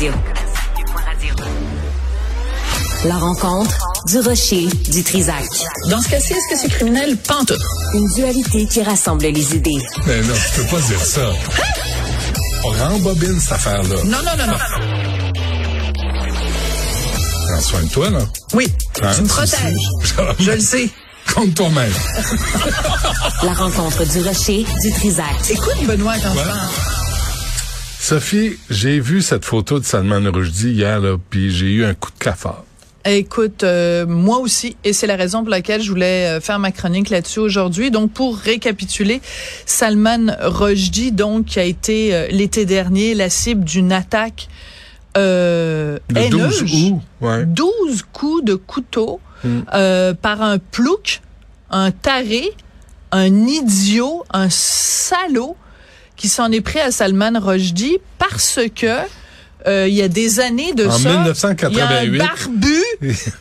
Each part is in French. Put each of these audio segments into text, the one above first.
Radio. La rencontre du rocher du Trisac. Dans ce cas-ci, est-ce que c'est criminel? Pantoute. Une dualité qui rassemble les idées. Mais non, tu peux pas dire ça. On rembobine cette affaire-là. Non, non, non, non. Prends soin de toi, là. Oui, Hein, tu me protèges. Je le sais. Compte toi-même. La rencontre du rocher du Trisac. Écoute, Benoît, quand Ouais. Sophie, j'ai vu cette photo de Salman Rushdie hier, là, puis j'ai eu un coup de cafard. Écoute, euh, moi aussi, et c'est la raison pour laquelle je voulais euh, faire ma chronique là-dessus aujourd'hui. Donc, pour récapituler, Salman Rushdie, donc, qui a été euh, l'été dernier la cible d'une attaque euh, Le 12 haineuse. août, ouais. 12 coups de couteau Mm. euh, par un plouc, un taré, un idiot, un salaud qui s'en est pris à Salman Rushdie parce que euh, il y a des années de En ça, 1988. il y a un barbu,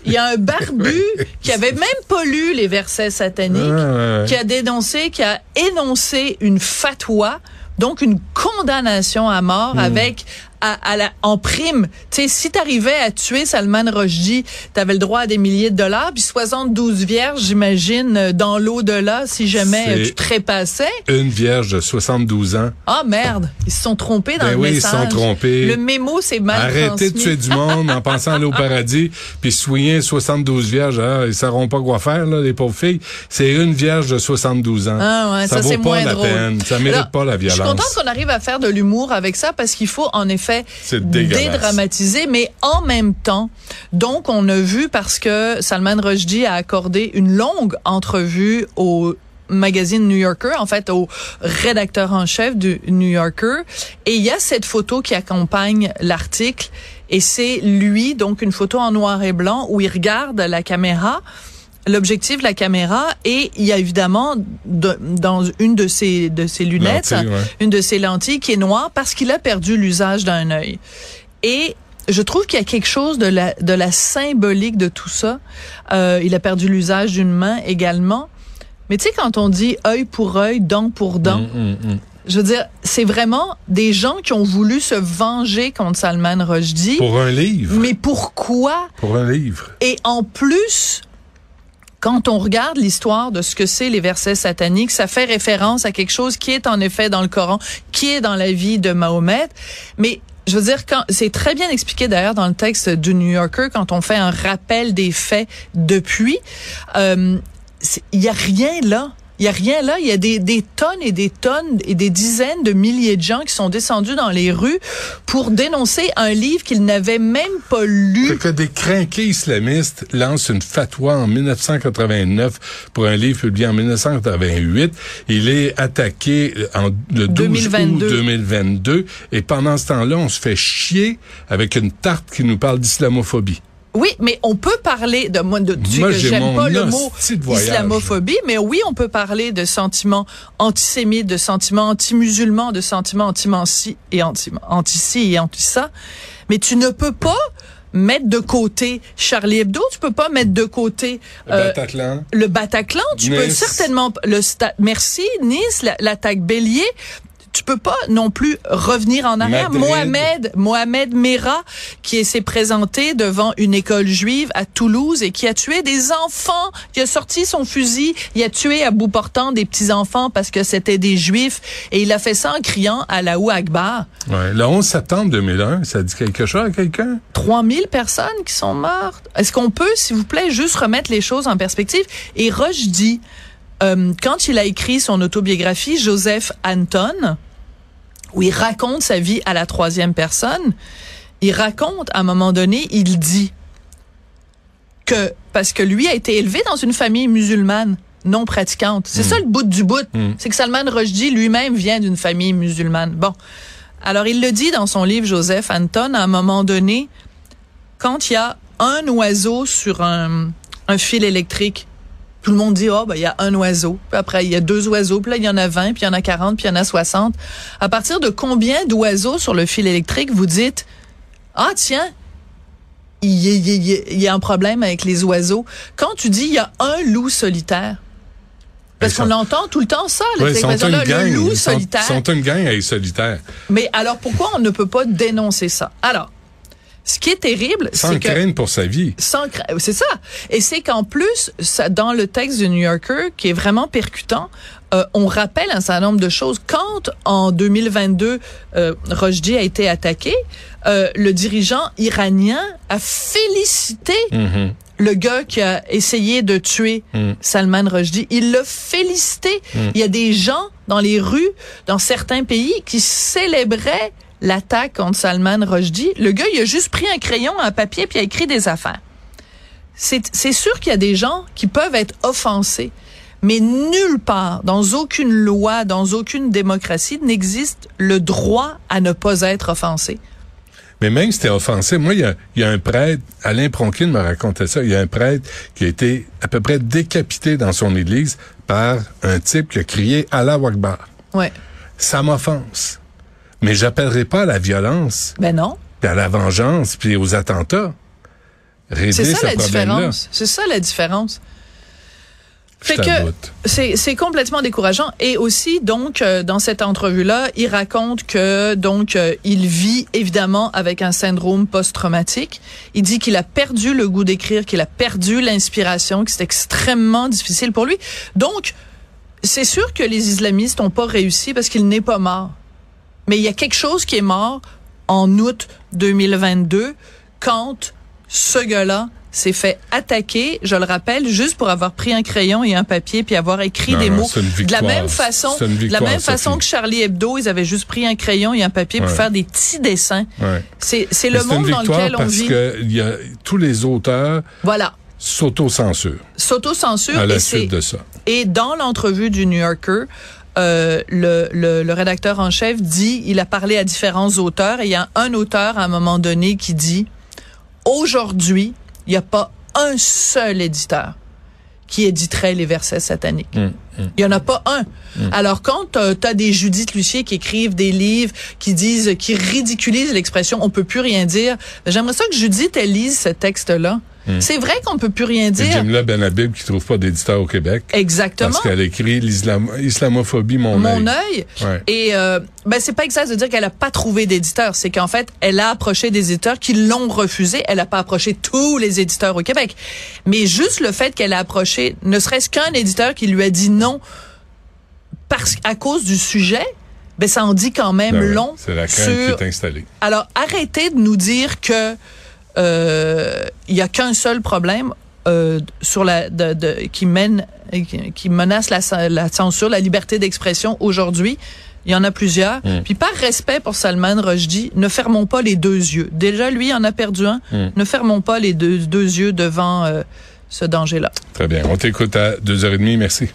il y a un barbu qui avait même pas lu les versets sataniques, ouais, qui a dénoncé, qui a énoncé une fatwa, donc une condamnation à mort Hmm. avec à, à la, en prime. Tu sais, si t'arrivais à tuer Salman Rushdie, t'avais le droit à des milliers de dollars, puis 72 vierges, j'imagine, euh, dans l'au-delà, si jamais tu trépassais. Une vierge de 72 ans. Ah merde, ils se sont trompés dans Ben le oui, ils message. se sont trompés. Le mémo, c'est mal Arrêtez de tuer du monde en pensant aller au paradis, puis souillez 72 vierges. Ah, ils sauront pas quoi faire, là, les pauvres filles. C'est une vierge de 72 ans. Ah ouais, ça, vaut c'est pas moins la drôle. peine. Ça mérite Alors, pas la Je violence. suis contente qu'on arrive à faire de l'humour avec ça parce qu'il faut en effet Dégueulasse. dédramatiser, mais en même temps, donc on a vu parce que Salman Rushdie a accordé une longue entrevue au magazine New Yorker, en fait au rédacteur en chef du New Yorker, et il y a cette photo qui accompagne l'article, et c'est lui, donc une photo en noir et blanc où il regarde la caméra l'objectif de la caméra et il y a évidemment de- dans une de ses de ses lunettes Lentilles, ouais. une de ses lentilles qui est noire parce qu'il a perdu l'usage d'un œil et je trouve qu'il y a quelque chose de la de la symbolique de tout ça Euh, il a perdu l'usage d'une main également mais tu sais quand on dit œil pour œil dent pour dent Hum, hum, hum. je veux dire c'est vraiment des gens qui ont voulu se venger contre Salman Rushdie Pour un livre. mais pourquoi? Pour un livre. et en plus, quand on regarde l'histoire de ce que c'est les versets sataniques, ça fait référence à quelque chose qui est en effet dans le Coran, qui est dans la vie de Mahomet. Mais je veux dire, c'est très bien expliqué d'ailleurs dans le texte du New Yorker quand on fait un rappel des faits depuis. euh, Il y a rien là. Il y a rien là. Il y a des, des tonnes et des tonnes et des dizaines de milliers de gens qui sont descendus dans les rues pour dénoncer un livre qu'ils n'avaient même pas lu. Que des crinqués islamistes lancent une fatwa en 1989 pour un livre publié en 1988. Il est attaqué en le 12 2022. août 2022 et pendant ce temps-là, on se fait chier avec une tarte qui nous parle d'islamophobie. Oui, mais on peut parler de moi de tu- Moi, j'aime pas le mot de islamophobie, mais oui, on peut parler de sentiments antisémites, de sentiments anti-musulmans, de sentiments anti-manci et anti anti-ci et anti-ça. Mais tu ne peux pas mettre de côté Charlie Hebdo, tu peux pas mettre de côté Le euh, Bataclan. le Bataclan, tu peux certainement le stade merci Nice la- l'attaque Bélier tu peux pas non plus revenir en arrière. Madrid. Mohamed, Mohamed Merah, qui s'est présenté devant une école juive à Toulouse et qui a tué des enfants. Il a sorti son fusil, il a tué à bout portant des petits enfants parce que c'était des juifs et il a fait ça en criant à la Akbar. Ouais. Le 11 septembre 2001, ça dit quelque chose à quelqu'un? 3000 personnes qui sont mortes. Est-ce qu'on peut, s'il vous plaît, juste remettre les choses en perspective? Et Rushdie, euh, quand il a écrit son autobiographie, Joseph Anton, où il raconte sa vie à la troisième personne, il raconte, à un moment donné, il dit que, parce que lui a été élevé dans une famille musulmane non pratiquante. C'est ça le bout du bout. Mm. C'est que Salman Rushdie lui-même vient d'une famille musulmane. Bon. Alors, il le dit dans son livre, Joseph Anton, à un moment donné, quand il y a un oiseau sur un, un fil électrique, tout le monde dit, oh, ben, il y a un oiseau. Puis après, il y a deux oiseaux. Puis là, il y en a 20, puis il y en a 40, puis il y en a 60. À partir de combien d'oiseaux sur le fil électrique vous dites, ah, tiens, il y, a- y y un problème avec les oiseaux. Quand tu dis, il y a un loup solitaire, parce qu'on entend tout le temps ça, là, Ouais, cette ils sont expression-là, une gang. le loup Ils sont- solitaire. sont une gang à être solitaires. Mais alors pourquoi on ne peut pas dénoncer ça? Alors, Ce qui est terrible, Sans c'est que crainte pour sa vie. sans cra- c'est ça. Et c'est qu'en plus, ça, dans le texte du New Yorker, qui est vraiment percutant, euh, on rappelle un certain nombre de choses. Quand en 2022, euh, Rushdie a été attaqué, euh, le dirigeant iranien a félicité Mhm. le gars qui a essayé de tuer Mm. Salman Rushdie. Il l'a félicité. Il y a des gens dans les rues, dans certains pays, qui célébraient l'attaque contre Salman Rushdie. Le gars, il a juste pris un crayon, un papier, puis il a écrit des affaires. C'est sûr qu'il y a des gens qui peuvent être offensés. Mais nulle part, dans aucune loi, dans aucune démocratie, n'existe le droit à ne pas être offensé. Mais même si t'es offensé, moi, il y a, il y a un prêtre, Alain Pronkin me racontait ça, il y a un prêtre qui a été à peu près décapité dans son église par un type qui a crié Allah Akbar. Ouais. Ça m'offense. Mais j'appellerai pas à la violence, Ben non. puis à la vengeance, puis aux attentats. C'est ça ce la différence. C'est ça la différence. Fait que c'est complètement décourageant et aussi donc euh, dans cette entrevue là, il raconte que donc euh, il vit évidemment avec un syndrome post-traumatique. Il dit qu'il a perdu le goût d'écrire, qu'il a perdu l'inspiration, que c'est extrêmement difficile pour lui. Donc c'est sûr que les islamistes n'ont pas réussi parce qu'il n'est pas mort. Mais il y a quelque chose qui est mort en août 2022 quand ce gars-là s'est fait attaquer, je le rappelle, juste pour avoir pris un crayon et un papier puis avoir écrit Non, des mots. De la même façon, de la même façon que Charlie Hebdo, ils avaient juste pris un crayon et un papier pour faire des petits dessins. Ouais. C'est le monde dans lequel on parce vit. que y a, tous les auteurs Voilà. s'auto-censurent S'auto-censure à la et suite de ça. Et dans l'entrevue du New Yorker, euh, le, le, le rédacteur en chef dit, il a parlé à différents auteurs et il y a un auteur à un moment donné qui dit, aujourd'hui, il n'y a pas un seul éditeur qui éditerait les versets sataniques. Hum, Il y en a pas un. Alors quand tu as des Judith Lucier qui écrivent des livres qui disent qui ridiculisent l'expression on peut plus rien dire, ben, j'aimerais ça que Judith elle lise ce texte-là. C'est vrai qu'on peut plus rien dire. Jimla Benhabib qui trouve pas d'éditeur au Québec. Exactement. Parce qu'elle écrit l'islam- l'islamophobie, mon, mon œil. œil. Ouais. Et euh, ben c'est pas exact de dire qu'elle a pas trouvé d'éditeur, c'est qu'en fait elle a approché des éditeurs qui l'ont refusé. Elle a pas approché tous les éditeurs au Québec, mais juste le fait qu'elle a approché, ne serait-ce qu'un éditeur qui lui a dit non parce à cause du sujet. Ben ça en dit quand même Ben ouais, long C'est la crainte sur qui est installée. alors, arrêtez de nous dire que il y a qu'un seul problème euh, sur la de, de- qui mène qui, qui menace la, la censure, la liberté d'expression aujourd'hui. Il y en a plusieurs. Mm. Puis par respect pour Salman Rushdie, ne fermons pas les deux yeux. Déjà, lui en a perdu un. Mm. Ne fermons pas les deux, deux yeux devant euh, ce danger-là. Très bien. On t'écoute à 2h30. Merci.